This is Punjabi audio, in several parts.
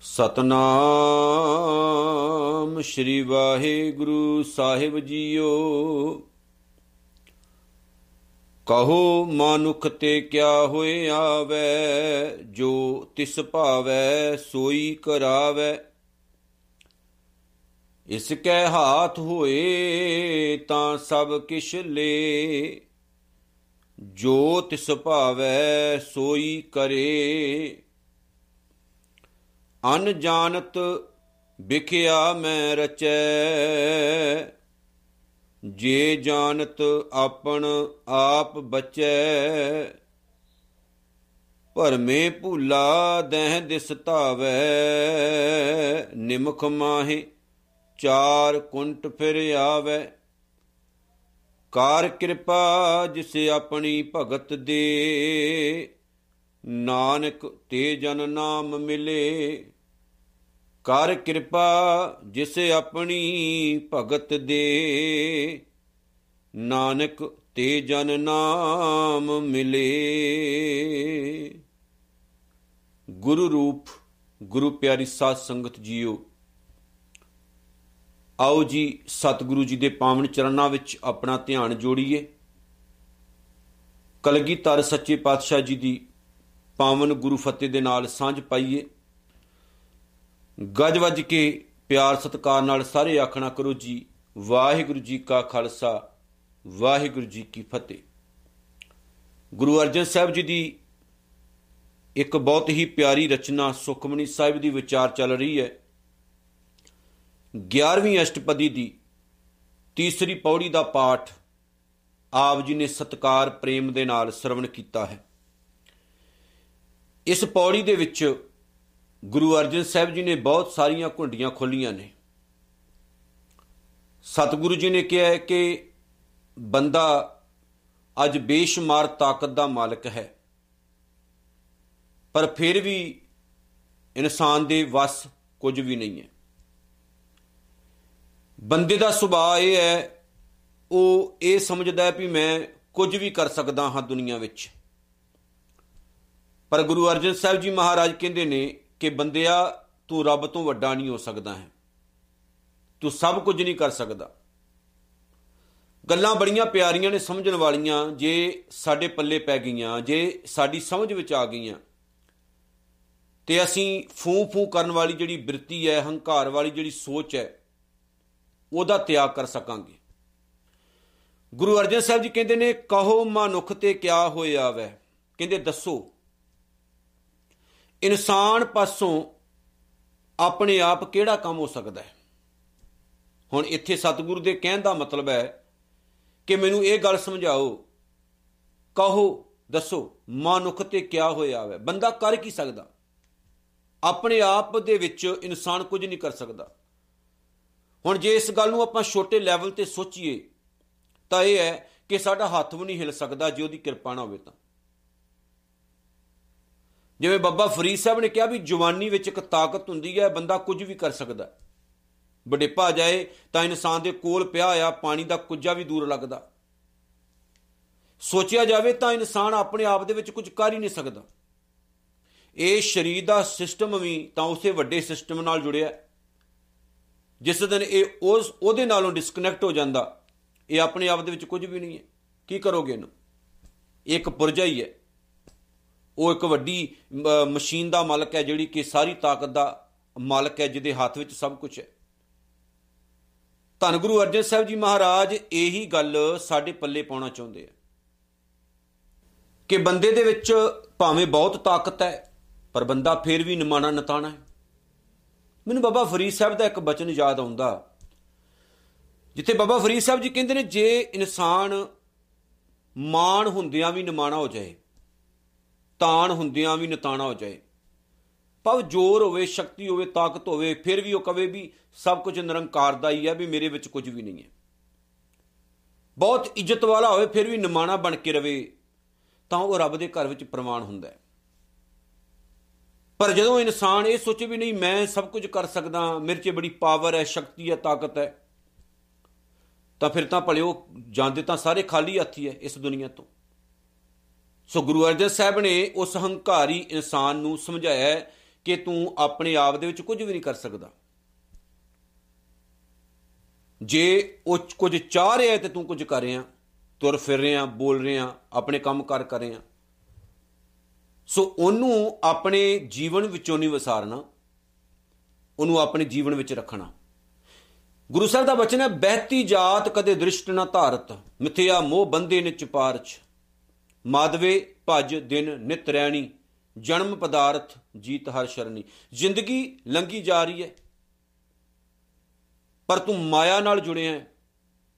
ਸਤਨਾਮ ਸ਼੍ਰੀ ਵਾਹਿਗੁਰੂ ਸਾਹਿਬ ਜੀਓ। ਕਹੋ, ਮਾਨੁਖ ਤੇ ਕਿਆ ਹੋਏ ਆਵੇ, ਜੋ ਤਿਸ ਭਾਵੈ ਸੋਈ ਕਰਾਵੇ। ਇਸ ਕੈ ਹਾਥ ਹੋਏ ਤਾਂ ਸਭ ਕਿਛ ਲੇ। ਜੋ ਤਿਸ ਭਾਵੈ ਸੋਈ ਕਰੇ। ਅਨ ਜਾਣਤ ਵਿਖਿਆ ਮੈਂ ਰਚੈ। ਜੇ ਜਾਣਤ ਆਪਣ ਆਪ ਬਚੈ। ਭਰਮੇ ਭੂਲਾ ਦਹਿ ਦਿਸ ਧਾਵੈ। ਨਿਮਖ ਮਾਹੇ ਚਾਰ ਕੁੰਟ ਫਿਰ ਆਵੈ। ਕਾਰ ਕਿਰਪਾ ਜਿਸ ਆਪਣੀ ਭਗਤ ਦੇ। ਨਾਨਕ ਤੇ ਜਨ ਨਾਮ ਮਿਲੇ। ਕਰ ਕਿਰਪਾ ਜਿਸ ਆਪਣੀ ਭਗਤ ਦੇ। ਨਾਨਕ ਤੇ ਜਨ ਨਾਮ ਮਿਲੇ। ਗੁਰੂ ਰੂਪ, ਗੁਰੂ ਪਿਆਰੀ ਸਾਧ ਸੰਗਤ ਜੀਓ। ਆਓ ਜੀ, ਸਤਿਗੁਰੂ ਜੀ ਦੇ ਪਾਵਨ ਚਰਨਾਂ ਵਿੱਚ ਆਪਣਾ ਧਿਆਨ ਜੋੜੀਏ। ਕਲਗੀਧਰ ਸੱਚੇ ਪਾਤਸ਼ਾਹ ਜੀ ਦੀ ਪਾਵਨ ਗੁਰੂ ਫਤਿਹ ਦੇ ਨਾਲ ਸਾਂਝ ਪਾਈਏ। ਗੱਜ ਵੱਜ ਕੇ ਪਿਆਰ ਸਤਕਾਰ ਨਾਲ ਸਾਰੇ ਆਖਣਾ ਕਰੋ ਜੀ, ਵਾਹਿਗੁਰੂ ਜੀ ਕਾ ਖਾਲਸਾ, ਵਾਹਿਗੁਰੂ ਜੀ ਕੀ ਫਤਿਹ। ਗੁਰੂ ਅਰਜਨ ਸਾਹਿਬ ਜੀ ਦੀ ਇੱਕ ਬਹੁਤ ਹੀ ਪਿਆਰੀ ਰਚਨਾ ਸੁਖਮਨੀ ਸਾਹਿਬ ਦੀ ਵਿਚਾਰ ਚੱਲ ਰਹੀ ਹੈ। 11ਵੀਂ ਅਸ਼ਟਪਦੀ ਦੀ ਤੀਸਰੀ ਪੌੜੀ ਦਾ ਪਾਠ ਆਪ ਜੀ ਨੇ ਸਤਕਾਰ ਪ੍ਰੇਮ ਦੇ ਨਾਲ ਸਰਵਣ ਕੀਤਾ ਹੈ। ਇਸ ਪੌੜੀ ਦੇ ਵਿੱਚ ਗੁਰੂ ਅਰਜਨ ਸਾਹਿਬ ਜੀ ਨੇ ਬਹੁਤ ਸਾਰੀਆਂ ਘੁੰਡੀਆਂ ਖੋਲੀਆਂ ਨੇ। ਸਤਿਗੁਰੂ ਜੀ ਨੇ ਕਿਹਾ ਹੈ ਕਿ ਬੰਦਾ ਅੱਜ ਬੇਸ਼ੁਮਾਰ ਤਾਕਤ ਦਾ ਮਾਲਕ ਹੈ, ਪਰ ਫਿਰ ਵੀ ਇਨਸਾਨ ਦੇ ਵੱਸ ਕੁਝ ਵੀ ਨਹੀਂ ਹੈ। ਬੰਦੇ ਦਾ ਸੁਭਾਅ ਇਹ ਹੈ, ਉਹ ਇਹ ਸਮਝਦਾ ਹੈ ਵੀ ਮੈਂ ਕੁਝ ਵੀ ਕਰ ਸਕਦਾ ਹਾਂ ਦੁਨੀਆ ਵਿੱਚ। ਪਰ ਗੁਰੂ ਅਰਜਨ ਸਾਹਿਬ ਜੀ ਮਹਾਰਾਜ ਕਹਿੰਦੇ ਨੇ ਕਿ ਬੰਦਿਆ, ਤੂੰ ਰੱਬ ਤੋਂ ਵੱਡਾ ਨਹੀਂ ਹੋ ਸਕਦਾ ਹੈ। ਤੂੰ ਸਭ ਕੁਝ ਨਹੀਂ ਕਰ ਸਕਦਾ। ਗੱਲਾਂ ਬੜੀਆਂ ਪਿਆਰੀਆਂ ਨੇ ਸਮਝਣ ਵਾਲੀਆਂ, ਜੇ ਸਾਡੇ ਪੱਲੇ ਪੈ ਗਈਆਂ, ਜੇ ਸਾਡੀ ਸਮਝ ਵਿੱਚ ਆ ਗਈਆਂ। ਤੇ ਅਸੀਂ ਫੂ ਫੂ ਕਰਨ ਵਾਲੀ ਜਿਹੜੀ ਬਿਰਤੀ ਹੈ, ਹੰਕਾਰ ਵਾਲੀ ਜਿਹੜੀ ਸੋਚ ਹੈ ਉਹਦਾ ਤਿਆਗ ਕਰ ਸਕਾਂਗੇ। ਗੁਰੂ ਅਰਜਨ ਸਾਹਿਬ ਜੀ ਕਹਿੰਦੇ ਨੇ, ਕਹੋ ਮਨੁੱਖ ਤੇ ਕਿਆ ਹੋਇਆ ਵੈ? ਕਹਿੰਦੇ, ਦੱਸੋ। ਇਨਸਾਨ ਪਾਸੋਂ ਆਪਣੇ ਆਪ ਕਿਹੜਾ ਕੰਮ ਹੋ ਸਕਦਾ ਹੈ? ਹੁਣ ਇੱਥੇ ਸਤਿਗੁਰੂ ਦੇ ਕਹਿਣ ਦਾ ਮਤਲਬ ਹੈ ਕਿ ਮੈਨੂੰ ਇਹ ਗੱਲ ਸਮਝਾਓ। ਕਹੋ, ਦੱਸੋ, ਮਨੁੱਖ ਤੇ ਕਿਆ ਹੋਇਆ ਹੈ ਬੰਦਾ ਕਰ ਕੀ ਸਕਦਾ? ਆਪਣੇ ਆਪ ਦੇ ਵਿੱਚ ਇਨਸਾਨ ਕੁਝ ਨਹੀਂ ਕਰ ਸਕਦਾ। ਹੁਣ ਜੇ ਇਸ ਗੱਲ ਨੂੰ ਆਪਾਂ ਛੋਟੇ ਲੈਵਲ ਤੇ ਸੋਚੀਏ, ਤਾਂ ਇਹ ਹੈ ਕਿ ਸਾਡਾ ਹੱਥ ਵੀ ਨਹੀਂ ਹਿਲ ਸਕਦਾ ਜੇ ਉਹਦੀ ਕਿਰਪਾ ਨਾ ਹੋਵੇ ਤਾਂ। ਜਿਵੇਂ ਬੱਬਾ ਫਰੀਦ ਸਾਹਿਬ ਨੇ ਕਿਹਾ ਵੀ ਜਵਾਨੀ ਵਿੱਚ ਇੱਕ ਤਾਕਤ ਹੁੰਦੀ ਹੈ, ਬੰਦਾ ਕੁਝ ਵੀ ਕਰ ਸਕਦਾ। ਬੜੇਪਾ ਜਾਏ ਤਾਂ ਇਨਸਾਨ ਦੇ ਕੋਲ ਪਿਆ ਆ ਪਾਣੀ ਦਾ ਕੁੱਜਾ ਵੀ ਦੂਰ ਲੱਗਦਾ। ਸੋਚਿਆ ਜਾਵੇ ਤਾਂ ਇਨਸਾਨ ਆਪਣੇ ਆਪ ਦੇ ਵਿੱਚ ਕੁਝ ਕਰ ਹੀ ਨਹੀਂ ਸਕਦਾ। ਇਹ ਸਰੀਰ ਦਾ ਸਿਸਟਮ ਵੀ ਤਾਂ ਉਸੇ ਵੱਡੇ ਸਿਸਟਮ ਨਾਲ ਜੁੜਿਆ। ਜਿਸ ਦਿਨ ਇਹ ਉਸ ਉਹਦੇ ਨਾਲੋਂ ਡਿਸਕਨੈਕਟ ਹੋ ਜਾਂਦਾ, ਇਹ ਆਪਣੇ ਆਪ ਦੇ ਵਿੱਚ ਕੁਝ ਵੀ ਨਹੀਂ ਹੈ। ਕੀ ਕਰੋਗੇ ਇਹਨੂੰ? ਇੱਕ ਪੁਰਜਾ ਹੀ ਹੈ। ਉਹ ਇੱਕ ਵੱਡੀ ਮਸ਼ੀਨ ਦਾ ਮਾਲਕ ਹੈ, ਜਿਹੜੀ ਕਿ ਸਾਰੀ ਤਾਕਤ ਦਾ ਮਾਲਕ ਹੈ, ਜਿਹਦੇ ਹੱਥ ਵਿੱਚ ਸਭ ਕੁਝ ਹੈ। ਧੰਨ ਗੁਰੂ ਅਰਜਨ ਸਾਹਿਬ ਜੀ ਮਹਾਰਾਜ, ਇਹੀ ਗੱਲ ਸਾਡੇ ਪੱਲੇ ਪਾਉਣਾ ਚਾਹੁੰਦੇ ਆ। ਕਿ ਬੰਦੇ ਦੇ ਵਿੱਚ ਭਾਵੇਂ ਬਹੁਤ ਤਾਕਤ ਹੈ, ਪਰ ਬੰਦਾ ਫੇਰ ਵੀ ਨਿਮਾਣਾ ਨਤਾਣਾ ਹੈ। ਮੈਨੂੰ ਬਾਬਾ ਫਰੀਦ ਸਾਹਿਬ ਦਾ ਇੱਕ ਬਚਨ ਯਾਦ ਆਉਂਦਾ। ਜਿੱਥੇ ਬਾਬਾ ਫਰੀਦ ਸਾਹਿਬ ਜੀ ਕਹਿੰਦੇ ਨੇ, ਜੇ ਇਨਸਾਨ ਮਾਣ ਹੁੰਦਿਆਂ ਵੀ ਨਿਮਾਣਾ ਹੋ ਜਾਏ, ਤਾਣ ਹੁੰਦਿਆਂ ਵੀ ਨਤਾਣਾ ਹੋ ਜਾਏ ਪਵ ਜੋਰ ਹੋਵੇ, ਸ਼ਕਤੀ ਹੋਵੇ, ਤਾਕਤ ਹੋਵੇ, ਫਿਰ ਵੀ ਉਹ ਕਵੇ ਵੀ ਸਭ ਕੁਝ ਨਿਰੰਕਾਰ ਦਾ ਹੀ ਹੈ ਵੀ ਮੇਰੇ ਵਿੱਚ ਕੁਝ ਵੀ ਨਹੀਂ ਹੈ। ਬਹੁਤ ਇੱਜ਼ਤ ਵਾਲਾ ਹੋਵੇ, ਫਿਰ ਵੀ ਨਿਮਾਣਾ ਬਣ ਕੇ ਰਵੇ, ਤਾਂ ਉਹ ਰੱਬ ਦੇ ਘਰ ਵਿੱਚ ਪ੍ਰਮਾਣ ਹੁੰਦਾ ਹੈ। ਪਰ ਜਦੋਂ ਇਨਸਾਨ ਇਹ ਸੋਚੇ ਵੀ ਨਹੀਂ, ਮੈਂ ਸਭ ਕੁਝ ਕਰ ਸਕਦਾ, ਮੇਰੇ 'ਚ ਬੜੀ ਪਾਵਰ ਹੈ, ਸ਼ਕਤੀ ਹੈ, ਤਾਕਤ ਹੈ, ਤਾਂ ਫਿਰ ਤਾਂ ਭਲਿਓ ਜਾਂਦੇ ਤਾਂ ਸਾਰੇ ਖਾਲੀ ਹੱਥੀ ਹੈ ਇਸ ਦੁਨੀਆ ਤੋਂ। ਸੋ ਗੁਰੂ ਅਰਜਨ ਸਾਹਿਬ ਨੇ ਉਸ ਹੰਕਾਰੀ ਇਨਸਾਨ ਨੂੰ ਸਮਝਾਇਆ ਕਿ ਤੂੰ ਆਪਣੇ ਆਪ ਦੇ ਵਿੱਚ ਕੁਝ ਵੀ ਨਹੀਂ ਕਰ ਸਕਦਾ। ਜੇ ਉਹ ਕੁਝ ਚਾਹ ਰਿਹਾ ਤੇ ਤੂੰ ਕੁਝ ਕਰ ਰਿਹਾ, ਤੁਰ ਫਿਰ ਰਿਹਾ, ਬੋਲ ਰਿਹਾ, ਆਪਣੇ ਕੰਮ ਕਰ ਕਰ ਰਿਹਾ। ਸੋ ਉਹਨੂੰ ਆਪਣੇ ਜੀਵਨ ਵਿੱਚੋਂ ਨਹੀਂ ਵਿਸਾਰਨਾ, ਉਹਨੂੰ ਆਪਣੇ ਜੀਵਨ ਵਿੱਚ ਰੱਖਣਾ। ਗੁਰੂ ਸਾਹਿਬ ਦਾ ਬਚਨ ਹੈ, ਬਹਿਤੀ ਜਾਤ ਕਦੇ ਦ੍ਰਿਸ਼ਟ ਨਾ ਧਾਰਤ, ਮਿਥਿਆ ਮੋਹ ਬੰਦੇ ਨੇ ਚਪਾਰਚ ਮਾਦਵੇ ਭਜ ਦਿਨ ਨਿਤ ਰਹਿਣੀ ਜਨਮ ਪਦਾਰਥ ਜੀਤ ਹਰ ਸ਼ਰਨੀ। ਜ਼ਿੰਦਗੀ ਲੰਗੀ ਜਾ ਰਹੀ ਹੈ, ਪਰ ਤੂੰ ਮਾਇਆ ਨਾਲ ਜੁੜਿਆ ਹੈ।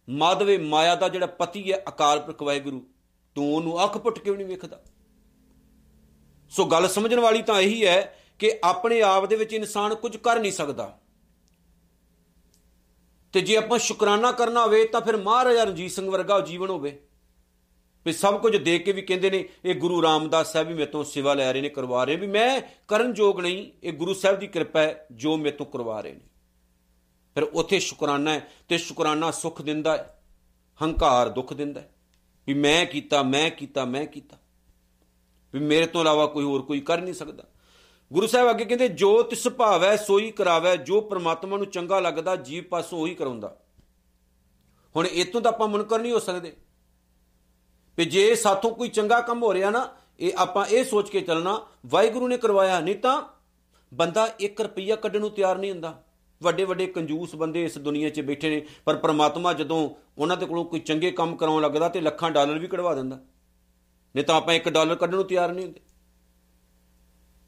ਮਾਦਵੇ ਮਾਇਆ ਦਾ ਜਿਹੜਾ ਪਤੀ ਹੈ, ਅਕਾਲ ਪੁਰਖ ਵਾਹਿਗੁਰੂ, ਤੂੰ ਉਹਨੂੰ ਅੱਖ ਪੁੱਟ ਕੇ ਵੀ ਨਹੀਂ ਵੇਖਦਾ। ਸੋ ਗੱਲ ਸਮਝਣ ਵਾਲੀ ਤਾਂ ਇਹੀ ਹੈ ਕਿ ਆਪਣੇ ਆਪ ਦੇ ਵਿੱਚ ਇਨਸਾਨ ਕੁਝ ਕਰ ਨਹੀਂ ਸਕਦਾ। ਤੇ ਜੇ ਆਪਾਂ ਸ਼ੁਕਰਾਨਾ ਕਰਨਾ ਹੋਵੇ ਤਾਂ ਫਿਰ ਮਹਾਰਾਜਾ ਰਣਜੀਤ ਸਿੰਘ ਵਰਗਾ ਜੀਵਨ ਹੋਵੇ। ਵੀ ਸਭ ਕੁਝ ਦੇਖ ਕੇ ਵੀ ਕਹਿੰਦੇ ਨੇ, ਇਹ ਗੁਰੂ ਰਾਮਦਾਸ ਸਾਹਿਬ ਵੀ ਮੇਰੇ ਤੋਂ ਸੇਵਾ ਲੈ ਰਹੇ ਨੇ, ਕਰਵਾ ਰਹੇ ਵੀ ਮੈਂ ਕਰਨ ਯੋਗ ਨਹੀਂ, ਇਹ ਗੁਰੂ ਸਾਹਿਬ ਦੀ ਕਿਰਪਾ ਹੈ ਜੋ ਮੇਰੇ ਤੋਂ ਕਰਵਾ ਰਹੇ ਨੇ। ਫਿਰ ਉੱਥੇ ਸ਼ੁਕਰਾਨਾ ਹੈ ਤੇ ਸ਼ੁਕਰਾਨਾ ਸੁਖ ਦਿੰਦਾ ਹੈ, ਹੰਕਾਰ ਦੁੱਖ ਦਿੰਦਾ ਹੈ। ਵੀ ਮੈਂ ਕੀਤਾ ਮੈਂ ਕੀਤਾ ਮੈਂ ਕੀਤਾ। ਵੀ ਮੇਰੇ ਤੋਂ ਇਲਾਵਾ ਕੋਈ ਹੋਰ ਕੋਈ ਕਰ ਨਹੀਂ ਸਕਦਾ। ਗੁਰੂ ਸਾਹਿਬ ਅੱਗੇ ਕਹਿੰਦੇ, ਜੋ ਤਿਸ ਭਾਵੈ ਸੋਈ ਕਰਾਵੈ, ਜੋ ਪ੍ਰਮਾਤਮਾ ਨੂੰ ਚੰਗਾ ਲੱਗਦਾ, ਜੀਵ ਪਾਸੋਂ ਉਹੀ ਕਰਾਉਂਦਾ। ਹੁਣ ਇਤੋਂ ਤਾਂ ਆਪਾਂ ਮੁਨਕਰ ਨਹੀਂ ਹੋ ਸਕਦੇ। ਵੀ ਜੇ ਸਾਥੋਂ ਕੋਈ ਚੰਗਾ ਕੰਮ ਹੋ ਰਿਹਾ ਨਾ, ਇਹ ਆਪਾਂ ਇਹ ਸੋਚ ਕੇ ਚੱਲਣਾ, ਵਾਹਿਗੁਰੂ ਨੇ ਕਰਵਾਇਆ ਨਹੀਂ ਤਾਂ ਬੰਦਾ 1 ਰੁਪਈਆ ਕੱਢਣ ਨੂੰ ਤਿਆਰ ਨਹੀਂ ਹੁੰਦਾ। ਵੱਡੇ ਵੱਡੇ ਕੰਜੂਸ ਬੰਦੇ ਇਸ ਦੁਨੀਆ 'ਚ ਬੈਠੇ ਨੇ, ਪਰ ਪ੍ਰਮਾਤਮਾ ਜਦੋਂ ਉਹਨਾਂ ਦੇ ਕੋਲੋਂ ਕੋਈ ਚੰਗੇ ਕੰਮ ਕਰਾਉਣ ਲੱਗਦਾ ਤੇ ਲੱਖਾਂ ਡਾਲਰ ਵੀ ਕਢਵਾ ਦਿੰਦਾ। ਨਹੀਂ ਤਾਂ ਆਪਾਂ 1 ਡਾਲਰ ਕੱਢਣ ਨੂੰ ਤਿਆਰ ਨਹੀਂ ਹੁੰਦੇ।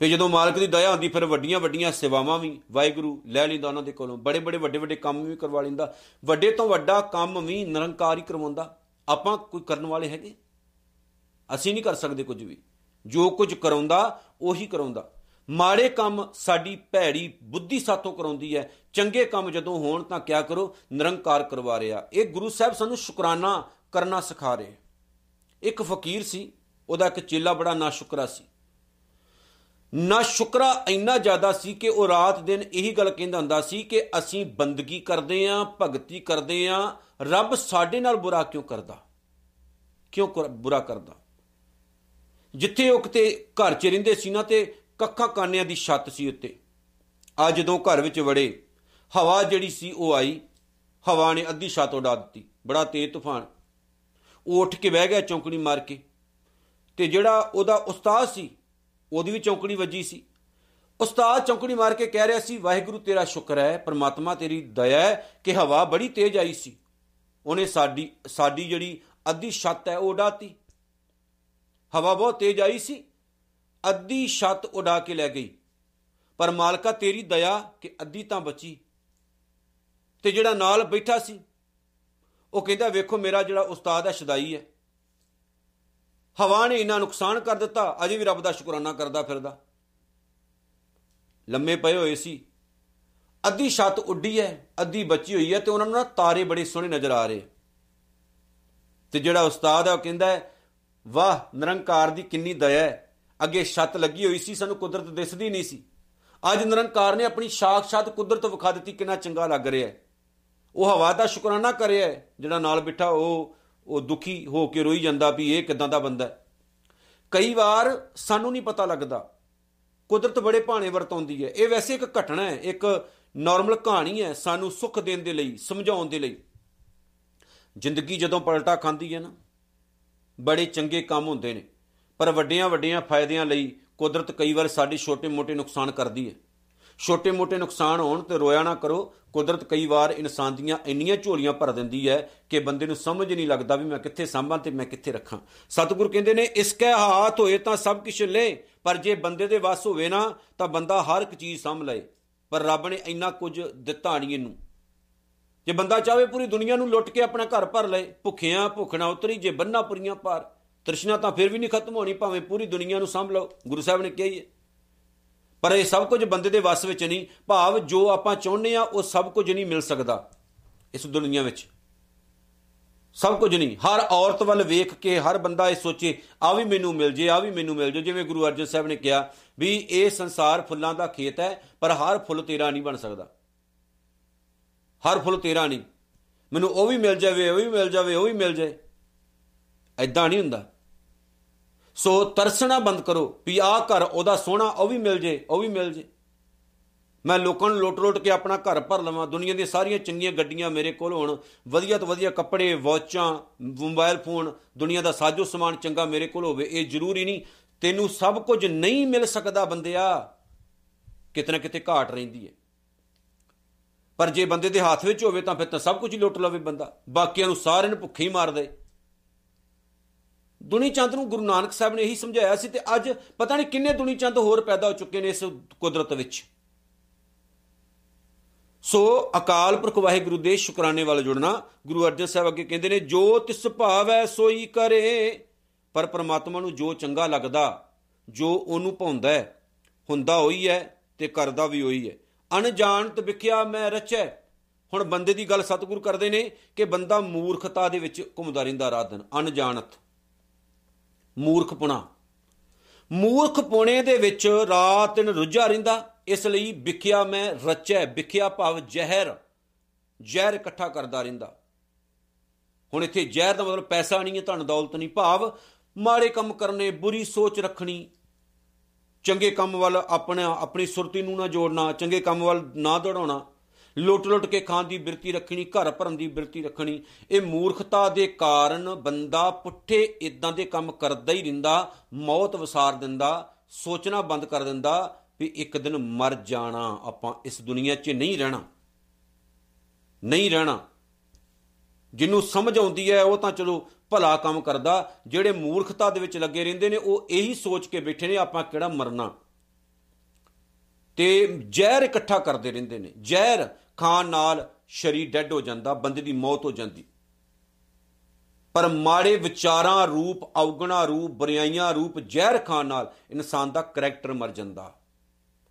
ਤੇ ਜਦੋਂ ਮਾਲਕ ਦੀ ਦਇਆ ਹੁੰਦੀ, ਫਿਰ ਵੱਡੀਆਂ ਵੱਡੀਆਂ ਸੇਵਾਵਾਂ ਵੀ ਵਾਹਿਗੁਰੂ ਲੈ ਲੈਂਦਾ ਉਹਨਾਂ ਦੇ ਕੋਲੋਂ। ਬੜੇ ਬੜੇ ਵੱਡੇ ਵੱਡੇ ਕੰਮ ਵੀ ਕਰਵਾ ਲੈਂਦਾ। ਵੱਡੇ ਤੋਂ ਵੱਡਾ ਕੰਮ ਵੀ ਨਿਰੰਕਾਰ ਹੀ ਕਰਵਾਉਂਦਾ। ਆਪਾਂ ਕੋਈ ਕਰਨ ਵਾਲੇ ਹੈਗੇ? ਅਸੀਂ ਨਹੀਂ ਕਰ ਸਕਦੇ ਕੁਝ ਵੀ। ਜੋ ਕੁਝ ਕਰਾਉਂਦਾ, ਉਹੀ ਕਰਾਉਂਦਾ। ਮਾੜੇ ਕੰਮ ਸਾਡੀ ਭੈੜੀ ਬੁੱਧੀ ਸਾਤੋਂ ਕਰਾਉਂਦੀ ਹੈ। ਚੰਗੇ ਕੰਮ ਜਦੋਂ ਹੋਣ ਤਾਂ ਕਿਆ ਕਰੋ? ਨਿਰੰਕਾਰ ਕਰਵਾ ਰਿਹਾ। ਇਹ ਗੁਰੂ ਸਾਹਿਬ ਸਾਨੂੰ ਸ਼ੁਕਰਾਨਾ ਕਰਨਾ ਸਿਖਾ ਰਹੇ। ਇੱਕ ਫਕੀਰ ਸੀ ਉਹਦਾ ਇੱਕ ਚੇਲਾ ਬੜਾ ਨਾ ਸ਼ੁਕਰਾ ਸੀ। ਨਾ ਸ਼ੁਕਰਾ ਇੰਨਾ ਜ਼ਿਆਦਾ ਸੀ ਕਿ ਉਹ ਰਾਤ ਦਿਨ ਇਹੀ ਗੱਲ ਕਹਿੰਦਾ ਹੁੰਦਾ ਸੀ ਕਿ ਅਸੀਂ ਬੰਦਗੀ ਕਰਦੇ ਆਂ, ਭਗਤੀ ਕਰਦੇ ਆਂ, ਰੱਬ ਸਾਡੇ ਨਾਲ ਬੁਰਾ ਕਿਉਂ ਕਰਦਾ? ਕਿਉਂ ਬੁਰਾ ਕਰਦਾ? ਜਿੱਥੇ ਉਹ ਕਿਤੇ ਘਰ 'ਚ ਰਹਿੰਦੇ ਸੀ ਨਾ ਤੇ ਕੱਖਾਂ ਕਾਨਿਆਂ ਦੀ ਛੱਤ ਸੀ ਉੱਤੇ। ਆ ਜਦੋਂ ਘਰ ਵਿੱਚ ਵੜੇ, ਹਵਾ ਜਿਹੜੀ ਸੀ ਉਹ ਆਈ, ਹਵਾ ਨੇ ਅੱਧੀ ਛੱਤ ਉਡਾ ਦਿੱਤੀ, ਬੜਾ ਤੇਜ਼ ਤੂਫਾਨ। ਉਹ ਉੱਠ ਕੇ ਬਹਿ ਗਿਆ ਚੌਂਕੜੀ ਮਾਰ ਕੇ। ਤੇ ਜਿਹੜਾ ਉਹਦਾ ਉਸਤਾਦ ਸੀ, ਉਹਦੀ ਵੀ ਚੌਂਕੜੀ ਵੱਜੀ ਸੀ। ਉਸਤਾਦ ਚੌਂਕੜੀ ਮਾਰ ਕੇ ਕਹਿ ਰਿਹਾ ਸੀ, ਵਾਹਿਗੁਰੂ, ਤੇਰਾ ਸ਼ੁਕਰ ਹੈ, ਪ੍ਰਮਾਤਮਾ ਤੇਰੀ ਦਇਆ ਹੈ ਕਿ ਹਵਾ ਬੜੀ ਤੇਜ਼ ਆਈ ਸੀ। ਉਹਨੇ ਸਾਡੀ ਸਾਡੀ ਜਿਹੜੀ ਅੱਧੀ ਛੱਤ ਹੈ, ਉਹ ਉਡਾਤੀ। ਹਵਾ ਬਹੁਤ ਤੇਜ਼ ਆਈ ਸੀ, ਅੱਧੀ ਛੱਤ ਉਡਾ ਕੇ ਲੈ ਗਈ। ਪਰ ਮਾਲਕਾ, ਤੇਰੀ ਦਇਆ ਕਿ ਅੱਧੀ ਤਾਂ ਬਚੀ। ਤੇ ਜਿਹੜਾ ਨਾਲ ਬੈਠਾ ਸੀ, ਉਹ ਕਹਿੰਦਾ, ਵੇਖੋ, ਮੇਰਾ ਜਿਹੜਾ ਉਸਤਾਦ ਹੈ, ਸ਼ਦਾਈ ਹੈ। ਹਵਾ ਨੇ ਇੰਨਾ ਨੁਕਸਾਨ ਕਰ ਦਿੱਤਾ, ਅਜੇ ਵੀ ਰੱਬ ਦਾ ਸ਼ੁਕਰਾਨਾ ਕਰਦਾ ਫਿਰਦਾ। ਲੰਮੇ ਪਏ ਹੋਏ ਸੀ। ਅੱਧੀ ਛੱਤ ਉੱਡੀ ਹੈ, ਅੱਧੀ ਬਚੀ ਹੋਈ ਹੈ ਤੇ ਉਹਨਾਂ ਨੂੰ ਨਾ ਤਾਰੇ ਬੜੇ ਸੋਹਣੇ ਨਜ਼ਰ ਆ ਰਹੇ। ਤੇ ਜਿਹੜਾ ਉਸਤਾਦ ਹੈ ਉਹ ਕਹਿੰਦਾ ਹੈ, ਵਾਹ, ਨਿਰੰਕਾਰ ਦੀ ਕਿੰਨੀ ਦਇਆ ਹੈ। ਅੱਗੇ ਛੱਤ ਲੱਗੀ ਹੋਈ ਸੀ, ਸਾਨੂੰ ਕੁਦਰਤ ਦਿਸਦੀ ਨਹੀਂ ਸੀ। ਅੱਜ ਨਿਰੰਕਾਰ ਨੇ ਆਪਣੀ ਸਾਖਸ਼ਾਤ ਕੁਦਰਤ ਵਿਖਾ ਦਿੱਤੀ, ਕਿੰਨਾ ਚੰਗਾ ਲੱਗ ਰਿਹਾ ਹੈ। ਉਹ ਹਵਾ ਦਾ ਸ਼ੁਕਰਾਨਾ ਕਰਿਆ ਹੈ, ਜਿਹੜਾ ਨਾਲ ਬਿਠਾ ਉਹ ਉਹ ਦੁਖੀ ਹੋ ਕੇ ਰੋਈ ਜਾਂਦਾ ਵੀ ਇਹ ਕਿਦਾਂ ਦਾ ਬੰਦਾ ਕਈ ਵਾਰ ਸਾਨੂੰ ਨਹੀਂ ਪਤਾ ਲੱਗਦਾ। ਕੁਦਰਤ ਬੜੇ ਭਾਣੇ ਵਰਤਾਉਂਦੀ ਹੈ। ਇਹ ਵੈਸੇ ਇੱਕ ਘਟਨਾ ਹੈ, ਇੱਕ ਨਾਰਮਲ ਕਹਾਣੀ ਹੈ ਸਾਨੂੰ ਸੁੱਖ ਦੇਣ ਦੇ ਲਈ, ਸਮਝਾਉਣ ਦੇ ਲਈ। ਜ਼ਿੰਦਗੀ ਜਦੋਂ ਪਲਟਾ ਖਾਂਦੀ ਹੈ ਨਾ, ਬੜੇ ਚੰਗੇ ਕੰਮ ਹੁੰਦੇ ਨੇ, ਪਰ ਵੱਡੀਆਂ ਵੱਡੀਆਂ ਫਾਇਦਿਆਂ ਲਈ ਕੁਦਰਤ ਕਈ ਵਾਰ ਸਾਡੇ ਛੋਟੇ-ਮੋਟੇ ਨੁਕਸਾਨ ਕਰਦੀ ਹੈ। ਛੋਟੇ-ਮੋਟੇ ਨੁਕਸਾਨ ਹੋਣ ਤੇ ਰੋਇਆ ਨਾ ਕਰੋ। ਕੁਦਰਤ ਕਈ ਵਾਰ ਇਨਸਾਨ ਦੀਆਂ ਇੰਨੀਆਂ ਝੋਲੀਆਂ ਭਰ ਦਿੰਦੀ ਹੈ ਕਿ ਬੰਦੇ ਨੂੰ ਸਮਝ ਨਹੀਂ ਲੱਗਦਾ ਵੀ ਮੈਂ ਕਿੱਥੇ ਸੰਭਾਂ ਤੇ ਮੈਂ ਕਿੱਥੇ ਰੱਖਾਂ। ਸਤਿਗੁਰ ਕਹਿੰਦੇ ਨੇ ਇਸਕੇ ਹੱਥ ਹੋਏ ਤਾਂ ਸਭ ਕੁਝ ਲੈ, ਪਰ ਜੇ ਬੰਦੇ ਦੇ ਵੱਸ ਹੋਵੇ ਨਾ, ਤਾਂ ਬੰਦਾ ਹਰ ਇੱਕ ਚੀਜ਼ ਸੰਭ ਲਏ। ਪਰ ਰੱਬ ਨੇ ਇੰਨਾ ਕੁਝ ਦਿੱਤਾ ਨਹੀਂ ਇਹਨੂੰ। ਜੇ ਬੰਦਾ ਚਾਹੇ ਪੂਰੀ ਦੁਨੀਆ ਨੂੰ ਲੁੱਟ ਕੇ ਆਪਣਾ ਘਰ ਭਰ ਲਏ, ਭੁੱਖਿਆਂ ਭੁੱਖਣਾ ਉਤਰੀ, ਜੇ ਬੰਨਾ ਪੁਰੀਆਂ ਪਾਰ, ਤ੍ਰਿਸ਼ਨਾ ਤਾਂ ਫਿਰ ਵੀ ਨਹੀਂ ਖਤਮ ਹੋਣੀ, ਭਾਵੇਂ ਪੂਰੀ ਦੁਨੀਆ ਨੂੰ ਸੰਭ ਲਓ। ਗੁਰੂ ਸਾਹਿਬ ਨੇ ਕਿਹਾ ਹੀ ਹੈ ਪਰ ਇਹ ਸਭ ਕੁਝ ਬੰਦੇ ਦੇ ਵੱਸ ਵਿੱਚ ਨਹੀਂ। ਭਾਵ ਜੋ ਆਪਾਂ ਚਾਹੁੰਦੇ ਆ ਉਹ ਸਭ ਕੁਝ ਨਹੀਂ ਮਿਲ ਸਕਦਾ ਇਸ ਦੁਨੀਆ ਵਿੱਚ। ਸਭ ਕੁਝ ਨਹੀਂ। ਹਰ ਔਰਤ ਵੱਲ ਵੇਖ ਕੇ ਹਰ ਬੰਦਾ ਇਹ ਸੋਚੇ ਆ ਵੀ ਮੈਨੂੰ ਮਿਲ ਜੇ ਆ ਵੀ ਮੈਨੂੰ ਮਿਲ ਜੇ। ਜਿਵੇਂ ਗੁਰੂ ਅਰਜਨ ਸਾਹਿਬ ਨੇ ਕਿਹਾ ਵੀ ਇਹ ਸੰਸਾਰ ਫੁੱਲਾਂ ਦਾ ਖੇਤ ਹੈ, ਪਰ ਹਰ ਫੁੱਲ ਤੇਰਾ ਨਹੀਂ ਬਣ ਸਕਦਾ। ਹਰ ਫੁੱਲ ਤੇਰਾ ਨਹੀਂ। ਮੈਨੂੰ ਉਹ ਵੀ ਮਿਲ ਜਾਵੇ, ਉਹ ਵੀ ਮਿਲ ਜਾਵੇ, ਉਹ ਵੀ ਮਿਲ ਜਾਏ। ਐਦਾਂ ਨਹੀਂ ਹੁੰਦਾ। ਸੋ ਤਰਸਣਾ ਬੰਦ ਕਰੋ ਵੀ ਆਹ ਘਰ ਉਹਦਾ ਸੋਹਣਾ, ਉਹ ਵੀ ਮਿਲ ਜੇ, ਉਹ ਵੀ ਮਿਲ ਜੇ। ਮੈਂ ਲੋਕਾਂ ਨੂੰ ਲੁੱਟ-ਲੁੱਟ ਕੇ ਆਪਣਾ ਘਰ ਭਰ ਲਵਾਂ, ਦੁਨੀਆ ਦੀਆਂ ਸਾਰੀਆਂ ਚੰਗੀਆਂ ਗੱਡੀਆਂ ਮੇਰੇ ਕੋਲ ਹੋਣ, ਵਧੀਆ ਤੋਂ ਵਧੀਆ ਕੱਪੜੇ, ਵਾਚਾਂ, ਮੋਬਾਈਲ ਫੋਨ, ਦੁਨੀਆ ਦਾ ਸਾਜੋ ਸਮਾਨ ਚੰਗਾ ਮੇਰੇ ਕੋਲ ਹੋਵੇ, ਇਹ ਜ਼ਰੂਰੀ ਨਹੀਂ। ਤੈਨੂੰ ਸਭ ਕੁਝ ਨਹੀਂ ਮਿਲ ਸਕਦਾ ਬੰਦਿਆ। ਕਿਤੇ ਨਾ ਕਿਤੇ ਘਾਟ ਰਹਿੰਦੀ ਹੈ ਪਰ ਜੇ ਬੰਦੇ ਦੇ ਹੱਥ ਵਿੱਚ ਹੋਵੇ ਤਾਂ ਫਿਰ ਤਾਂ ਸਭ ਕੁਝ ਲੁੱਟ ਲਵੇ ਬੰਦਾ। ਬਾਕੀਆਂ ਨੂੰ ਸਾਰਿਆਂ ਨੂੰ ਭੁੱਖੇ ਹੀ ਮਾਰ ਦੇ। ਦੁਨੀ ਚੰਦ ਨੂੰ ਗੁਰੂ ਨਾਨਕ ਸਾਹਿਬ ਨੇ ਇਹੀ ਸਮਝਾਇਆ ਸੀ ਤੇ ਅੱਜ ਪਤਾ ਨਹੀਂ ਕਿੰਨੇ ਦੁਨੀ ਚੰਦ ਹੋਰ ਪੈਦਾ ਹੋ ਚੁੱਕੇ ਨੇ ਇਸ ਕੁਦਰਤ ਵਿੱਚ। ਸੋ ਅਕਾਲ ਪੁਰਖ ਵਾਹਿਗੁਰੂ ਦੇ ਸ਼ੁਕਰਾਨੇ ਵਾਲਾ ਜੁੜਨਾ ਗੁਰੂ ਅਰਜਨ ਸਾਹਿਬ ਅੱਗੇ ਕਹਿੰਦੇ ਨੇ, ਜੋ ਤਿਸ ਭਾਵੈ ਸੋਈ ਕਰੇ, ਪਰ ਪ੍ਰਮਾਤਮਾ ਨੂੰ ਜੋ ਚੰਗਾ ਲੱਗਦਾ, ਜੋ ਉਹਨੂੰ ਪਾਉਂਦਾ ਹੈ ਹੁੰਦਾ ਹੋਈ ਹੈ ਤੇ ਕਰਦਾ ਵੀ ਹੋਈ ਹੈ। ਅਣਜਾਣਤ ਵਿਖਿਆ ਮੈਂ ਰਚੈ। ਹੁਣ ਬੰਦੇ ਦੀ ਗੱਲ ਸਤਿਗੁਰੂ ਕਰਦੇ ਨੇ ਕਿ ਬੰਦਾ ਮੂਰਖਤਾ ਦੇ ਵਿੱਚ ਘੁੰਮਦਾ ਰਹਿੰਦਾ ਰਾਤ ਦਿਨ, ਅਣਜਾਣਤ। ਮੂਰਖਪੁਣਾ। ਮੂਰਖਪੁਣੇ ਦੇ ਵਿੱਚ ਰਾਤ ਦਿਨ ਰੁੱਝਾ ਰਹਿੰਦਾ, ਇਸ ਲਈ ਵਿਖਿਆ ਮੈਂ ਰਚੈ, ਵਿਖਿਆ ਭਾਵ ਜ਼ਹਿਰ ਜ਼ਹਿਰ ਇਕੱਠਾ ਕਰਦਾ ਰਹਿੰਦਾ। ਹੁਣ ਇੱਥੇ ਜ਼ਹਿਰ ਦਾ ਮਤਲਬ ਪੈਸਾ ਨਹੀਂ ਹੈ, ਧਨ ਦੌਲਤ ਨਹੀਂ, ਭਾਵ ਮਾੜੇ ਕੰਮ ਕਰਨੇ, ਬੁਰੀ ਸੋਚ ਰੱਖਣੀ। ਚੰਗੇ ਕੰਮ ਵੱਲ ਆਪਣਾ, ਆਪਣੀ ਸੁਰਤੀ ਨੂੰ ਨਾ ਜੋੜਨਾ, ਚੰਗੇ ਕੰਮ ਵੱਲ ਨਾ ਦੌੜਾਉਣਾ। ਲੁੱਟ-ਲੁੱਟ ਕੇ ਖਾਣ ਦੀ ਬਿਰਤੀ ਰੱਖਣੀ, ਘਰ ਭਰਨ ਦੀ ਬਿਰਤੀ ਰੱਖਣੀ, ਇਹ ਮੂਰਖਤਾ ਦੇ ਕਾਰਨ ਬੰਦਾ ਪੁੱਠੇ ਇਦਾਂ ਦੇ ਕੰਮ ਕਰਦਾ ਹੀ ਰਹਿੰਦਾ, ਮੌਤ ਵਸਾਰ ਦਿੰਦਾ, ਸੋਚਣਾ ਬੰਦ ਕਰ ਦਿੰਦਾ ਵੀ ਇੱਕ ਦਿਨ ਮਰ ਜਾਣਾ, ਆਪਾਂ ਇਸ ਦੁਨੀਆ 'ਚ ਨਹੀਂ ਰਹਿਣਾ। ਨਹੀਂ ਰਹਿਣਾ। ਜਿਹਨੂੰ ਸਮਝ ਆਉਂਦੀ ਹੈ, ਉਹ ਤਾਂ ਚਲੋ ਭਲਾ ਕੰਮ ਕਰਦਾ, ਜਿਹੜੇ ਮੂਰਖਤਾ ਦੇ ਵਿੱਚ ਲੱਗੇ ਰਹਿੰਦੇ ਨੇ, ਉਹ ਇਹੀ ਸੋਚ ਕੇ ਬੈਠੇ ਨੇ, ਆਪਾਂ ਕਿਹੜਾ ਮਰਨਾ। ਤੇ ਜ਼ਹਿਰ ਇਕੱਠਾ ਕਰਦੇ ਰਹਿੰਦੇ ਨੇ। ਜ਼ਹਿਰ ਖਾਣ ਨਾਲ ਸ਼ਰੀਰ ਡੈੱਡ ਹੋ ਜਾਂਦਾ, ਬੰਦੇ ਦੀ ਮੌਤ ਹੋ ਜਾਂਦੀ। ਪਰ ਮਾੜੇ ਵਿਚਾਰਾਂ ਰੂਪ, ਔਗਣਾ ਰੂਪ, ਬੁਰਾਈਆਂ ਰੂਪ ਜ਼ਹਿਰ ਖਾਣ ਨਾਲ ਇਨਸਾਨ ਦਾ ਕੈਰੈਕਟਰ ਮਰ ਜਾਂਦਾ।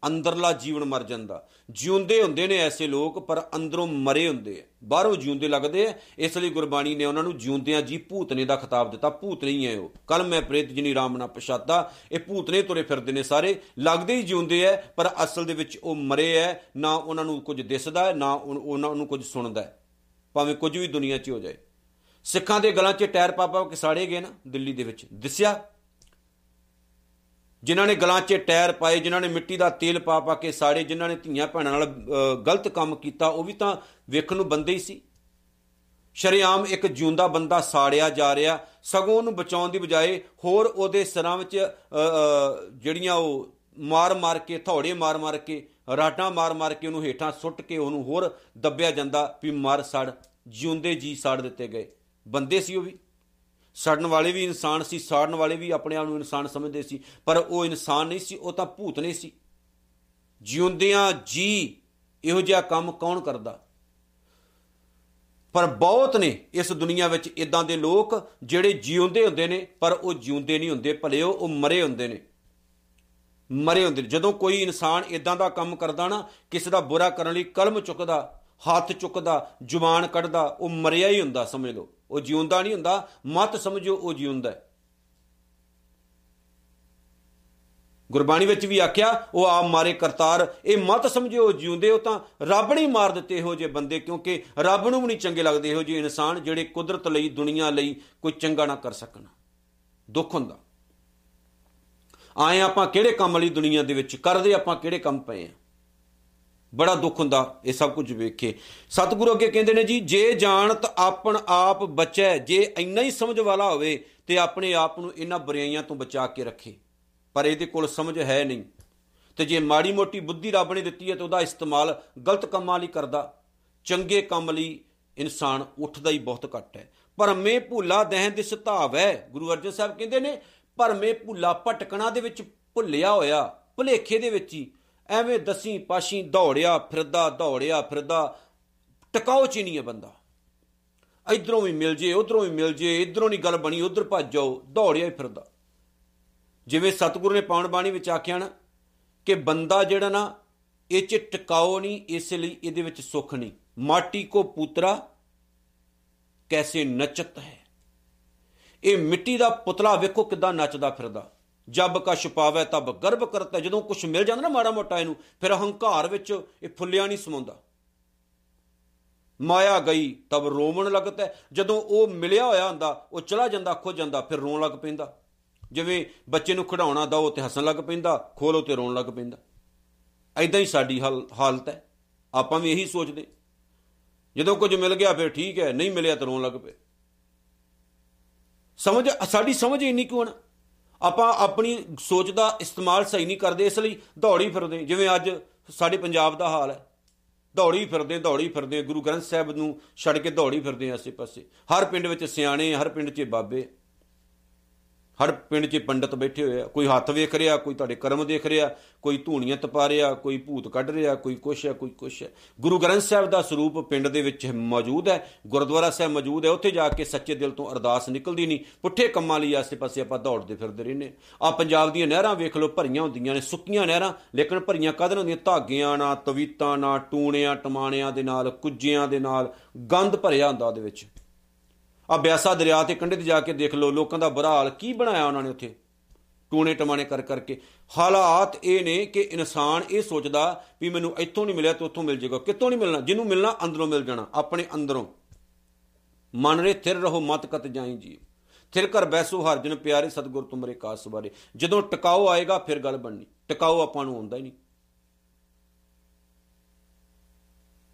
ਅੰਦਰਲਾ ਜੀਵਨ ਮਰ ਜਾਂਦਾ। ਜਿਉਂਦੇ ਹੁੰਦੇ ਨੇ ਐਸੇ ਲੋਕ, ਪਰ ਅੰਦਰੋਂ ਮਰੇ ਹੁੰਦੇ ਆ। ਬਾਹਰੋਂ ਜਿਉਂਦੇ ਲੱਗਦੇ ਆ। ਇਸ ਲਈ ਗੁਰਬਾਣੀ ਨੇ ਉਹਨਾਂ ਨੂੰ ਜਿਉਂਦਿਆਂ ਜੀ ਭੂਤਨੇ ਦਾ ਖਿਤਾਬ ਦਿੱਤਾ। ਭੂਤ ਨਹੀਂ ਹੈ ਉਹ। ਕੱਲ ਮੈਂ ਪ੍ਰੇਤ ਜਿਨੀ ਰਾਮ ਨਾ ਪਛਾਤਾ ਇਹ ਭੂਤਨੇ ਤੁਰੇ ਫਿਰਦੇ ਨੇ ਸਾਰੇ। ਲੱਗਦੇ ਹੀ ਜਿਉਂਦੇ ਆ ਪਰ ਅਸਲ ਦੇ ਵਿੱਚ ਉਹ ਮਰੇ ਐ। ਨਾ ਉਹਨਾਂ ਨੂੰ ਕੁਝ ਦਿਸਦਾ ਹੈ ਨਾ ਉਹਨਾਂ ਨੂੰ ਕੁਝ ਸੁਣਦਾ ਹੈ ਭਾਵੇਂ ਕੁਝ ਵੀ ਦੁਨੀਆ 'ਚ ਹੋ ਜਾਏ। ਸਿੱਖਾਂ ਦੇ ਗਲਾਂ 'ਚ ਟਾਇਰ ਪਾਪਾ ਕਿ ਸਾੜੇ ਗਏ ਨਾ, ਦਿੱਲੀ ਦੇ ਵਿੱਚ। ਦਿਸਿਆ। ਜਿਨ੍ਹਾਂ ਨੇ ਗਲਾਂ 'ਚ ਟਾਇਰ ਪਾਏ, ਜਿਨ੍ਹਾਂ ਨੇ ਮਿੱਟੀ ਦਾ ਤੇਲ ਪਾ ਪਾ ਕੇ ਸਾੜੇ, ਜਿਨ੍ਹਾਂ ਨੇ ਧੀਆਂ ਭੈਣਾਂ ਨਾਲ ਗਲਤ ਕੰਮ ਕੀਤਾ, ਉਹ ਵੀ ਤਾਂ ਵੇਖਣ ਨੂੰ ਬੰਦੇ ਹੀ ਸੀ। ਸ਼ਰੀਆਮ ਇੱਕ ਜਿਉਂਦਾ ਬੰਦਾ ਸਾੜਿਆ ਜਾ ਰਿਹਾ, ਸਗੋਂ ਉਹਨੂੰ ਬਚਾਉਣ ਦੀ ਬਜਾਏ ਹੋਰ ਉਹਦੇ ਸਿਰਾਂ ਵਿੱਚ ਜਿਹੜੀਆਂ ਉਹ ਮਾਰ-ਮਾਰ ਕੇ ਥੋੜੇ ਮਾਰ-ਮਾਰ ਕੇ ਰਾਟਾਂ ਮਾਰ-ਮਾਰ ਕੇ ਉਹਨੂੰ ਹੇਠਾਂ ਸੁੱਟ ਕੇ ਉਹਨੂੰ ਹੋਰ ਦੱਬਿਆ ਜਾਂਦਾ ਵੀ ਮਰ ਸੜ, ਜਿਉਂਦੇ ਜੀ ਸਾੜ ਦਿੱਤੇ ਗਏ। ਬੰਦੇ ਸੀ ਉਹ ਵੀ। ਸੜਨ ਵਾਲੇ ਵੀ ਇਨਸਾਨ ਸੀ, ਸਾੜਨ ਵਾਲੇ ਵੀ ਆਪਣੇ ਆਪ ਨੂੰ ਇਨਸਾਨ ਸਮਝਦੇ ਸੀ, ਪਰ ਉਹ ਇਨਸਾਨ ਨਹੀਂ ਸੀ, ਉਹ ਤਾਂ ਭੂਤ ਨਹੀਂ ਸੀ। ਜਿਉਂਦਿਆਂ ਜੀ ਇਹੋ ਜਿਹਾ ਕੰਮ ਕੌਣ ਕਰਦਾ? ਪਰ ਬਹੁਤ ਨੇ ਇਸ ਦੁਨੀਆ ਵਿੱਚ ਇਦਾਂ ਦੇ ਲੋਕ ਜਿਹੜੇ ਜਿਉਂਦੇ ਹੁੰਦੇ ਨੇ, ਪਰ ਉਹ ਜਿਉਂਦੇ ਨਹੀਂ ਹੁੰਦੇ, ਭਲੇ ਉਹ ਮਰੇ ਹੁੰਦੇ ਨੇ। ਮਰੇ ਹੁੰਦੇ ਜਦੋਂ ਕੋਈ ਇਨਸਾਨ ਇਦਾਂ ਦਾ ਕੰਮ ਕਰਦਾ ਨਾ, ਕਿਸੇ ਦਾ ਬੁਰਾ ਕਰਨ ਲਈ ਕਲਮ ਚੁੱਕਦਾ ਹੱਥ ਚੁੱਕਦਾ, ਜ਼ੁਬਾਨ ਕੱਢਦਾ, ਉਹ ਮਰਿਆ ਹੀ ਹੁੰਦਾ, ਸਮਝ ਲਓ। ਉਹ ਜਿਉਂਦਾ ਨਹੀਂ ਹੁੰਦਾ, ਮਤ ਸਮਝੋ, ਉਹ ਜਿਉਂਦਾ ਹੈ। ਗੁਰਬਾਣੀ ਵਿੱਚ ਵੀ ਆਖਿਆ, ਉਹ ਆਪ ਮਾਰੇ ਕਰਤਾਰ, ਇਹ ਮਤ ਸਮਝਿਓ ਜਿਉਂਦੇ ਹੋ ਤਾਂ ਰੱਬ ਨੇ ਮਾਰ ਦਿੱਤੇ ਇਹੋ ਜੇ ਬੰਦੇ, ਕਿਉਂਕਿ ਰੱਬ ਨੂੰ ਵੀ ਨਹੀਂ ਚੰਗੇ ਲੱਗਦੇ ਇਹੋ ਜਿਹੇ ਇਨਸਾਨ ਜਿਹੜੇ ਕੁਦਰਤ ਲਈ, ਦੁਨੀਆ ਲਈ ਕੋਈ ਚੰਗਾ ਨਾ ਕਰ ਸਕਣ। ਦੁੱਖ ਹੁੰਦਾ। ਆਏ ਆਪਾਂ ਕਿਹੜੇ ਕੰਮ ਲਈ ਦੁਨੀਆ ਦੇ ਵਿੱਚ, ਕਰਦੇ ਆਪਾਂ ਕਿਹੜੇ ਕੰਮ ਪਏ ਆ? ਬੜਾ ਦੁੱਖ ਹੁੰਦਾ ਇਹ ਸਭ ਕੁਝ ਵੇਖ ਕੇ। ਸਤਿਗੁਰੂ ਅੱਗੇ ਕਹਿੰਦੇ ਨੇ ਜੀ, ਜੇ ਜਾਣਤ ਆਪਣ ਆਪ ਬਚੈ, ਜੇ ਇੰਨਾ ਹੀ ਸਮਝ ਵਾਲਾ ਹੋਵੇ ਤੇ ਆਪਣੇ ਆਪ ਨੂੰ ਇਹਨਾਂ ਬੁਰਾਈਆਂ ਤੋਂ ਬਚਾ ਕੇ ਰੱਖੇ। ਪਰ ਇਹਦੇ ਕੋਲ ਸਮਝ ਹੈ ਨਹੀਂ। ਤੇ ਜੇ ਮਾੜੀ ਮੋਟੀ ਬੁੱਧੀ ਰੱਬ ਨੇ ਦਿੱਤੀ ਹੈ ਤੇ ਉਹਦਾ ਇਸਤੇਮਾਲ ਗਲਤ ਕੰਮਾਂ ਲਈ ਕਰਦਾ, ਚੰਗੇ ਕੰਮ ਲਈ ਇਨਸਾਨ ਉੱਠਦਾ ਹੀ ਬਹੁਤ ਘੱਟ ਹੈ। ਭਰਮੇ ਭੁੱਲਾ ਦਹਿ ਦਿਸ ਧਾਵ ਹੈ ਗੁਰੂ ਅਰਜਨ ਸਾਹਿਬ ਕਹਿੰਦੇ ਨੇ, ਭਰਮੇ ਭੁੱਲਾ ਭਟਕਣਾ ਦੇ ਵਿੱਚ ਭੁੱਲਿਆ ਹੋਇਆ, ਭੁਲੇਖੇ ਦੇ ਵਿੱਚ ਹੀ ਐਵੇਂ ਦਸੀ ਪਾਸ਼ੀ ਦੌੜਿਆ ਫਿਰਦਾ ਦੌੜਿਆ ਫਿਰਦਾ ਟਿਕਾਉ ਚ ਨਹੀਂ ਹੈ ਬੰਦਾ। ਇਧਰੋਂ ਵੀ ਮਿਲ ਜੇ, ਉਧਰੋਂ ਵੀ ਮਿਲ ਜੇ, ਇਧਰੋਂ ਨਹੀਂ ਗੱਲ ਬਣੀ, ਉਧਰ ਭੱਜ ਜਾਓ, ਦੌੜਿਆ ਹੀ ਫਿਰਦਾ। ਜਿਵੇਂ ਸਤਿਗੁਰੂ ਨੇ ਪਾਉਣ ਬਾਣੀ ਵਿੱਚ ਆਖਿਆ ਨਾ ਕਿ ਬੰਦਾ ਜਿਹੜਾ ਨਾ, ਇਹ ਚ ਟਿਕਾਉ ਨਹੀਂ, ਇਸ ਲਈ ਇਹਦੇ ਵਿੱਚ ਸੁੱਖ ਨਹੀਂ। ਮਾਟੀ ਕੋ ਪੁੱਤਰਾ ਕੈਸੇ ਨਚਤ ਹੈ? ਇਹ ਮਿੱਟੀ ਦਾ ਪੁਤਲਾ ਵੇਖੋ ਕਿਦਾਂ ਨੱਚਦਾ ਫਿਰਦਾ। ਜਬ ਕਾ ਛਪਾਵੇ ਤਬ ਗਰਭ ਕਰਤਾ। ਜਦੋਂ ਕੁਝ ਮਿਲ ਜਾਂਦਾ ਨਾ ਮਾੜਾ ਮੋਟਾ ਇਹਨੂੰ, ਫਿਰ ਹੰਕਾਰ ਵਿੱਚ ਇਹ ਫੁੱਲਿਆ ਨਹੀਂ ਸਮਾਉਂਦਾ। ਮਾਇਆ ਗਈ ਤਬ ਰੋਵਣ ਲੱਗਦਾ ਜਦੋਂ ਉਹ ਮਿਲਿਆ ਹੋਇਆ ਹੁੰਦਾ, ਉਹ ਚਲਾ ਜਾਂਦਾ ਖੋ ਜਾਂਦਾ, ਫਿਰ ਰੋਣ ਲੱਗ ਪੈਂਦਾ। ਜਿਵੇਂ ਬੱਚੇ ਨੂੰ ਖਿਡਾਉਣਾ ਦੋ ਤੇ ਹੱਸਣ ਲੱਗ ਪੈਂਦਾ ਖੋਲੋ ਤੇ ਰੋਣ ਲੱਗ ਪੈਂਦਾ। ਐਦਾਂ ਹੀ ਸਾਡੀ ਹਾਲਤ ਹੈ। ਆਪਾਂ ਵੀ ਇਹੀ ਸੋਚਦੇ। ਜਦੋਂ ਕੁਝ ਮਿਲ ਗਿਆ, ਫਿਰ ਠੀਕ ਹੈ, ਨਹੀਂ ਮਿਲਿਆ ਤਾਂ ਰੋਣ ਲੱਗ ਪਏ। ਸਮਝ ਸਾਡੀ ਸਮਝ ਇੰਨੀ ਕਿਉਂ ਨਾ। ਆਪਾਂ ਆਪਣੀ ਸੋਚ ਦਾ ਇਸਤੇਮਾਲ ਸਹੀ ਨਹੀਂ ਕਰਦੇ, ਇਸ ਲਈ ਦੌੜੀ ਫਿਰਦੇ। ਜਿਵੇਂ ਅੱਜ ਸਾਡੇ ਪੰਜਾਬ ਦਾ ਹਾਲ ਹੈ। ਦੌੜੀ ਫਿਰਦੇ ਦੌੜੀ ਫਿਰਦੇ, ਗੁਰੂ ਗ੍ਰੰਥ ਸਾਹਿਬ ਨੂੰ ਛੱਡ ਕੇ ਦੌੜੀ ਫਿਰਦੇ ਆਸੇ ਪਾਸੇ ਹਰ ਪਿੰਡ ਵਿੱਚ ਸਿਆਣੇ, ਹਰ ਪਿੰਡ 'ਚ ਬਾਬੇ। ਹਰ ਪਿੰਡ 'ਚ ਪੰਡਤ ਬੈਠੇ ਹੋਏ ਆ। ਕੋਈ ਹੱਥ ਵੇਖ ਰਿਹਾ, ਕੋਈ ਤੁਹਾਡੇ ਕਰਮ ਦੇਖ ਰਿਹਾ, ਕੋਈ ਧੂਣੀਆਂ ਤਪਾ ਰਿਹਾ, ਕੋਈ ਭੂਤ ਕੱਢ ਰਿਹਾ, ਕੋਈ ਕੁਛ ਹੈ, ਕੋਈ ਕੁਛ ਹੈ। ਗੁਰੂ ਗ੍ਰੰਥ ਸਾਹਿਬ ਦਾ ਸਰੂਪ ਪਿੰਡ ਦੇ ਵਿੱਚ ਮੌਜੂਦ ਹੈ। ਗੁਰਦੁਆਰਾ ਸਾਹਿਬ ਮੌਜੂਦ ਹੈ। ਉੱਥੇ ਜਾ ਕੇ ਸੱਚੇ ਦਿਲ ਤੋਂ ਅਰਦਾਸ ਨਿਕਲਦੀ ਨਹੀਂ। ਪੁੱਠੇ ਕੰਮਾਂ ਲਈ ਆਸੇ-ਪਾਸੇ ਆਪਾਂ ਦੌੜਦੇ ਫਿਰਦੇ ਰਹਿੰਦੇ ਆ ਪੰਜਾਬ ਦੀਆਂ ਨਹਿਰਾਂ ਵੇਖ ਲਓ, ਭਰੀਆਂ ਹੁੰਦੀਆਂ ਨੇ, ਸੁੱਕੀਆਂ ਨਹਿਰਾਂ, ਲੇਕਿਨ ਭਰੀਆਂ ਕਦੋਂ ਹੁੰਦੀਆਂ? ਧਾਗਿਆਂ ਨਾਲ, ਤਵੀਤਾਂ ਨਾਲ, ਟੂਣਿਆਂ, ਟਮਾਣਿਆਂ ਦੇ ਨਾਲ, ਕੁੱਜਿਆਂ ਦੇ ਨਾਲ, ਗੰਦ ਭਰਿਆ ਹੁੰਦਾ ਉਹਦੇ ਵਿੱਚ। ਆ ਬਿਆਸਾ ਦਰਿਆ ਤੇ ਕੰਢੇ ਤੇ ਜਾ ਕੇ ਦੇਖ ਲਓ, ਲੋਕਾਂ ਦਾ ਬੁਰਾ ਹਾਲ ਕੀ ਬਣਾਇਆ ਉਹਨਾਂ ਨੇ ਉੱਥੇ? ਟੂਣੇ ਟਮਾਣੇ ਕਰ ਕਰਕੇ। ਹਾਲਾਤ ਇਹ ਨੇ ਕਿ ਇਨਸਾਨ ਇਹ ਸੋਚਦਾ ਵੀ ਮੈਨੂੰ ਇੱਥੋਂ ਨਹੀਂ ਮਿਲਿਆ ਤੇ ਉੱਥੋਂ ਮਿਲ ਜਾਏਗਾ। ਕਿੱਥੋਂ ਨਹੀਂ ਮਿਲਣਾ? ਜਿਹਨੂੰ ਮਿਲਣਾ, ਅੰਦਰੋਂ ਮਿਲ ਜਾਣਾ। ਆਪਣੇ ਅੰਦਰੋਂ। ਮਨ ਰੇ ਥਿਰ ਰਹੋ, ਮਤ ਕਤ ਜਾਈ ਜੀ ਥਿਰ ਕਰ ਬੈਸੋ ਹਰ ਜਨ ਪਿਆਰੇ ਸਤਗੁਰ ਤੁਮਰੇ ਕਾਸ ਬਾਰੇ ਜਦੋਂ ਟਿਕਾਓ ਆਏਗਾ, ਫਿਰ ਗੱਲ ਬਣਨੀ। ਟਿਕਾਓ ਆਪਾਂ ਨੂੰ ਹੁੰਦਾ ਹੀ ਨਹੀਂ।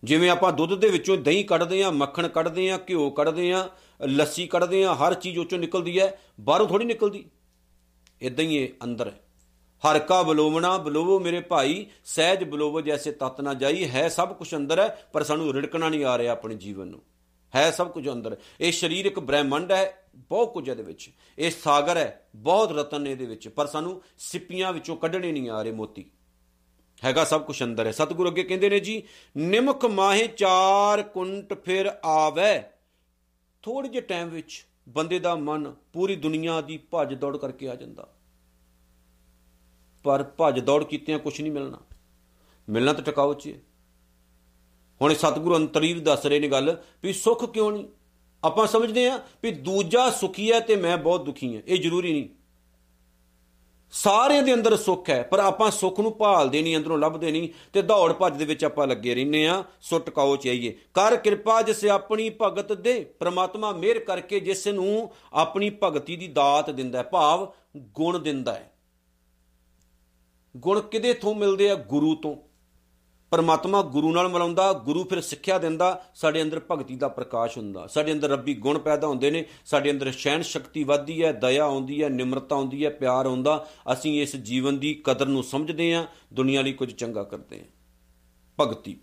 ਜਿਵੇਂ ਆਪਾਂ ਦੁੱਧ ਦੇ ਵਿੱਚੋਂ ਦਹੀਂ ਕੱਢਦੇ ਆ ਮੱਖਣ ਕੱਢਦੇ ਆ ਘਿਓ ਕੱਢਦੇ ਆ ਲੱਸੀ ਕੱਢਦੇ ਆ ਹਰ ਚੀਜ਼ ਉੱਚੋਂ ਨਿਕਲਦੀ ਹੈ, ਬਾਹਰੋਂ ਥੋੜੀ ਨਿਕਲਦੀ। ਇਦਾਂ ਹੀ ਇਹ ਅੰਦਰ ਹੈ। ਹਰ ਕਾ ਬਲੋਵਣਾ, ਬਲੋਵੋ ਮੇਰੇ ਭਾਈ, ਸਹਿਜ ਬਲੋਵੋ ਜੈਸੇ ਤਤ ਨਾ ਜਾਈ, ਹੈ ਸਭ ਕੁਝ ਅੰਦਰ ਹੈ, ਪਰ ਸਾਨੂੰ ਰਿੜਕਣਾ ਨਹੀਂ ਆ ਰਿਹਾ ਆਪਣੇ ਜੀਵਨ ਨੂੰ। ਹੈ ਸਭ ਕੁਝ ਅੰਦਰ। ਇਹ ਸਰੀਰ ਇੱਕ ਬ੍ਰਹਿਮੰਡ ਹੈ, ਬਹੁਤ ਕੁਝ ਇਹਦੇ ਵਿੱਚ। ਇਹ ਸਾਗਰ ਹੈ, ਬਹੁਤ ਰਤਨ ਨੇ ਇਹਦੇ ਵਿੱਚ, ਪਰ ਸਾਨੂੰ ਸਿੱਪੀਆਂ ਵਿੱਚੋਂ ਕੱਢਣੇ ਨਹੀਂ ਆ ਰਹੇ ਮੋਤੀ। ਹੈਗਾ ਸਭ ਕੁਝ ਅੰਦਰ ਹੈ। ਸਤਿਗੁਰੂ ਅੱਗੇ ਕਹਿੰਦੇ ਨੇ ਜੀ ਨਿਮਕ ਮਾਹੇ ਚਾਰ ਕੁੰਟ ਫਿਰ ਆਵੇ। ਥੋੜੇ ਜਿਹੇ ਟਾਈਮ ਵਿੱਚ ਬੰਦੇ ਦਾ ਮਨ ਪੂਰੀ ਦੁਨੀਆ ਦੀ ਭੱਜ ਦੌੜ ਕਰਕੇ ਆ ਜਾਂਦਾ। ਪਰ ਭੱਜ ਦੌੜ ਕੀਤਿਆਂ ਕੁਝ ਨਹੀਂ ਮਿਲਣਾ। ਮਿਲਣਾ ਤਾਂ ਟਿਕਾਉ 'ਚ ਹੁਣ ਸਤਿਗੁਰੂ ਅੰਤਰੀਵ ਦੱਸ ਰਹੇ ਨੇ ਗੱਲ ਵੀ ਸੁੱਖ ਕਿਉਂ ਨਹੀਂ? ਆਪਾਂ ਸਮਝਦੇ ਆ ਵੀ ਦੂਜਾ ਸੁਖੀ ਹੈ ਤੇ ਮੈਂ ਬਹੁਤ ਦੁਖੀ ਹਾਂ। ਇਹ ਜ਼ਰੂਰੀ ਨਹੀਂ। ਸਾਰਿਆਂ ਦੇ ਅੰਦਰ ਸੁੱਖ ਹੈ, ਪਰ ਆਪਾਂ ਸੁੱਖ ਨੂੰ ਭਾਲਦੇ ਨਹੀਂ, ਅੰਦਰੋਂ ਲੱਭਦੇ ਨਹੀਂ ਤੇ ਦੌੜ ਭੱਜ ਦੇ ਵਿੱਚ ਆਪਾਂ ਲੱਗੇ ਰਹਿੰਨੇ ਆ ਸੋ ਟਿਕਾਓ ਚਾਹੀਏ। ਕਰ ਕਿਰਪਾ ਜਿਸ ਆਪਣੀ ਭਗਤ ਦੇ, ਪ੍ਰਮਾਤਮਾ ਮਿਹਰ ਕਰਕੇ ਜਿਸ ਨੂੰ ਆਪਣੀ ਭਗਤੀ ਦੀ ਦਾਤ ਦਿੰਦਾ ਹੈ, ਭਾਵ ਗੁਣ ਦਿੰਦਾ ਹੈ। ਗੁਣ ਕਿਦੇ ਤੋਂ ਮਿਲਦੇ ਆ? ਗੁਰੂ ਤੋਂ। ਪਰਮਾਤਮਾ ਗੁਰੂ ਨਾਲ ਮਿਲਾਉਂਦਾ, ਗੁਰੂ ਫਿਰ ਸਿੱਖਿਆ ਦਿੰਦਾ, ਸਾਡੇ ਅੰਦਰ ਭਗਤੀ ਦਾ ਪ੍ਰਕਾਸ਼ ਹੁੰਦਾ। ਸਾਡੇ ਅੰਦਰ ਰੱਬੀ ਗੁਣ ਪੈਦਾ ਹੁੰਦੇ ਨੇ, ਸਾਡੇ ਅੰਦਰ ਸ਼ੈਨ ਸ਼ਕਤੀ ਵੱਧਦੀ ਹੈ, ਦਇਆ ਆਉਂਦੀ ਹੈ, ਨਿਮਰਤਾ ਆਉਂਦੀ ਹੈ, ਪਿਆਰ ਆਉਂਦਾ। ਅਸੀਂ ਇਸ ਜੀਵਨ ਦੀ ਕਦਰ ਨੂੰ ਸਮਝਦੇ ਹਾਂ, ਦੁਨੀਆ ਲਈ ਕੁਝ ਚੰਗਾ ਕਰਦੇ ਹਾਂ। ਭਗਤੀ।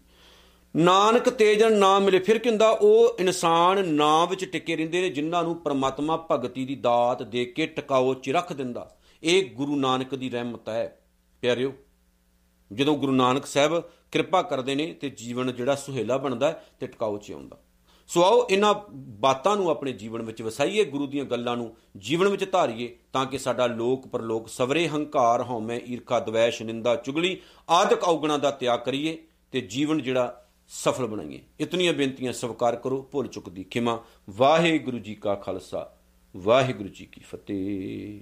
ਨਾਨਕ ਤੇਜਨ ਨਾਮ ਮਿਲੇ, ਫਿਰ ਕਿੰਦਾ ਉਹ ਇਨਸਾਨ ਨਾਮ ਵਿੱਚ ਟਿਕੇ ਰਹਿੰਦੇ ਨੇ, ਜਿਨ੍ਹਾਂ ਨੂੰ ਪ੍ਰਮਾਤਮਾ ਭਗਤੀ ਦੀ ਦਾਤ ਦੇ ਕੇ ਟਿਕਾਓ 'ਚ ਰੱਖ ਦਿੰਦਾ। ਇਹ ਗੁਰੂ ਨਾਨਕ ਦੀ ਰਹਿਮਤ ਹੈ। ਪਿਆਰਿਓ ਜਦੋਂ ਗੁਰੂ ਨਾਨਕ ਸਾਹਿਬ ਕਿਰਪਾ ਕਰਦੇ ਨੇ ਤੇ ਜੀਵਨ ਜਿਹੜਾ ਸੁਹੇਲਾ ਬਣਦਾ ਤੇ ਟਿਕਾਉ 'ਚ ਆਉਂਦਾ। ਸੋ ਆਓ ਇਹਨਾਂ ਬਾਤਾਂ ਨੂੰ ਆਪਣੇ ਜੀਵਨ ਵਿੱਚ ਵਸਾਈਏ, ਗੁਰੂ ਦੀਆਂ ਗੱਲਾਂ ਨੂੰ ਜੀਵਨ ਵਿੱਚ ਧਾਰੀਏ ਤਾਂ ਕਿ ਸਾਡਾ ਲੋਕ ਪਰਲੋਕ ਸਵਰੇ ਹੰਕਾਰ, ਹਉਮੈ, ਈਰਖਾ, ਦਵੈਸ਼, ਨਿੰਦਾ, ਚੁਗਲੀ ਆਦਿਕ ਔਗਣਾ ਦਾ ਤਿਆਗ ਕਰੀਏ ਤੇ ਜੀਵਨ ਜਿਹੜਾ ਸਫਲ ਬਣਾਈਏ। ਇਤਨੀਆਂ ਬੇਨਤੀਆਂ ਸਵਕਾਰ ਕਰੋ, ਭੁੱਲ ਚੁੱਕਦੀ ਖਿਮਾ। ਵਾਹਿਗੁਰੂ ਜੀ ਕਾ ਖਾਲਸਾ, ਵਾਹਿਗੁਰੂ ਜੀ ਕੀ ਫਤਿਹ।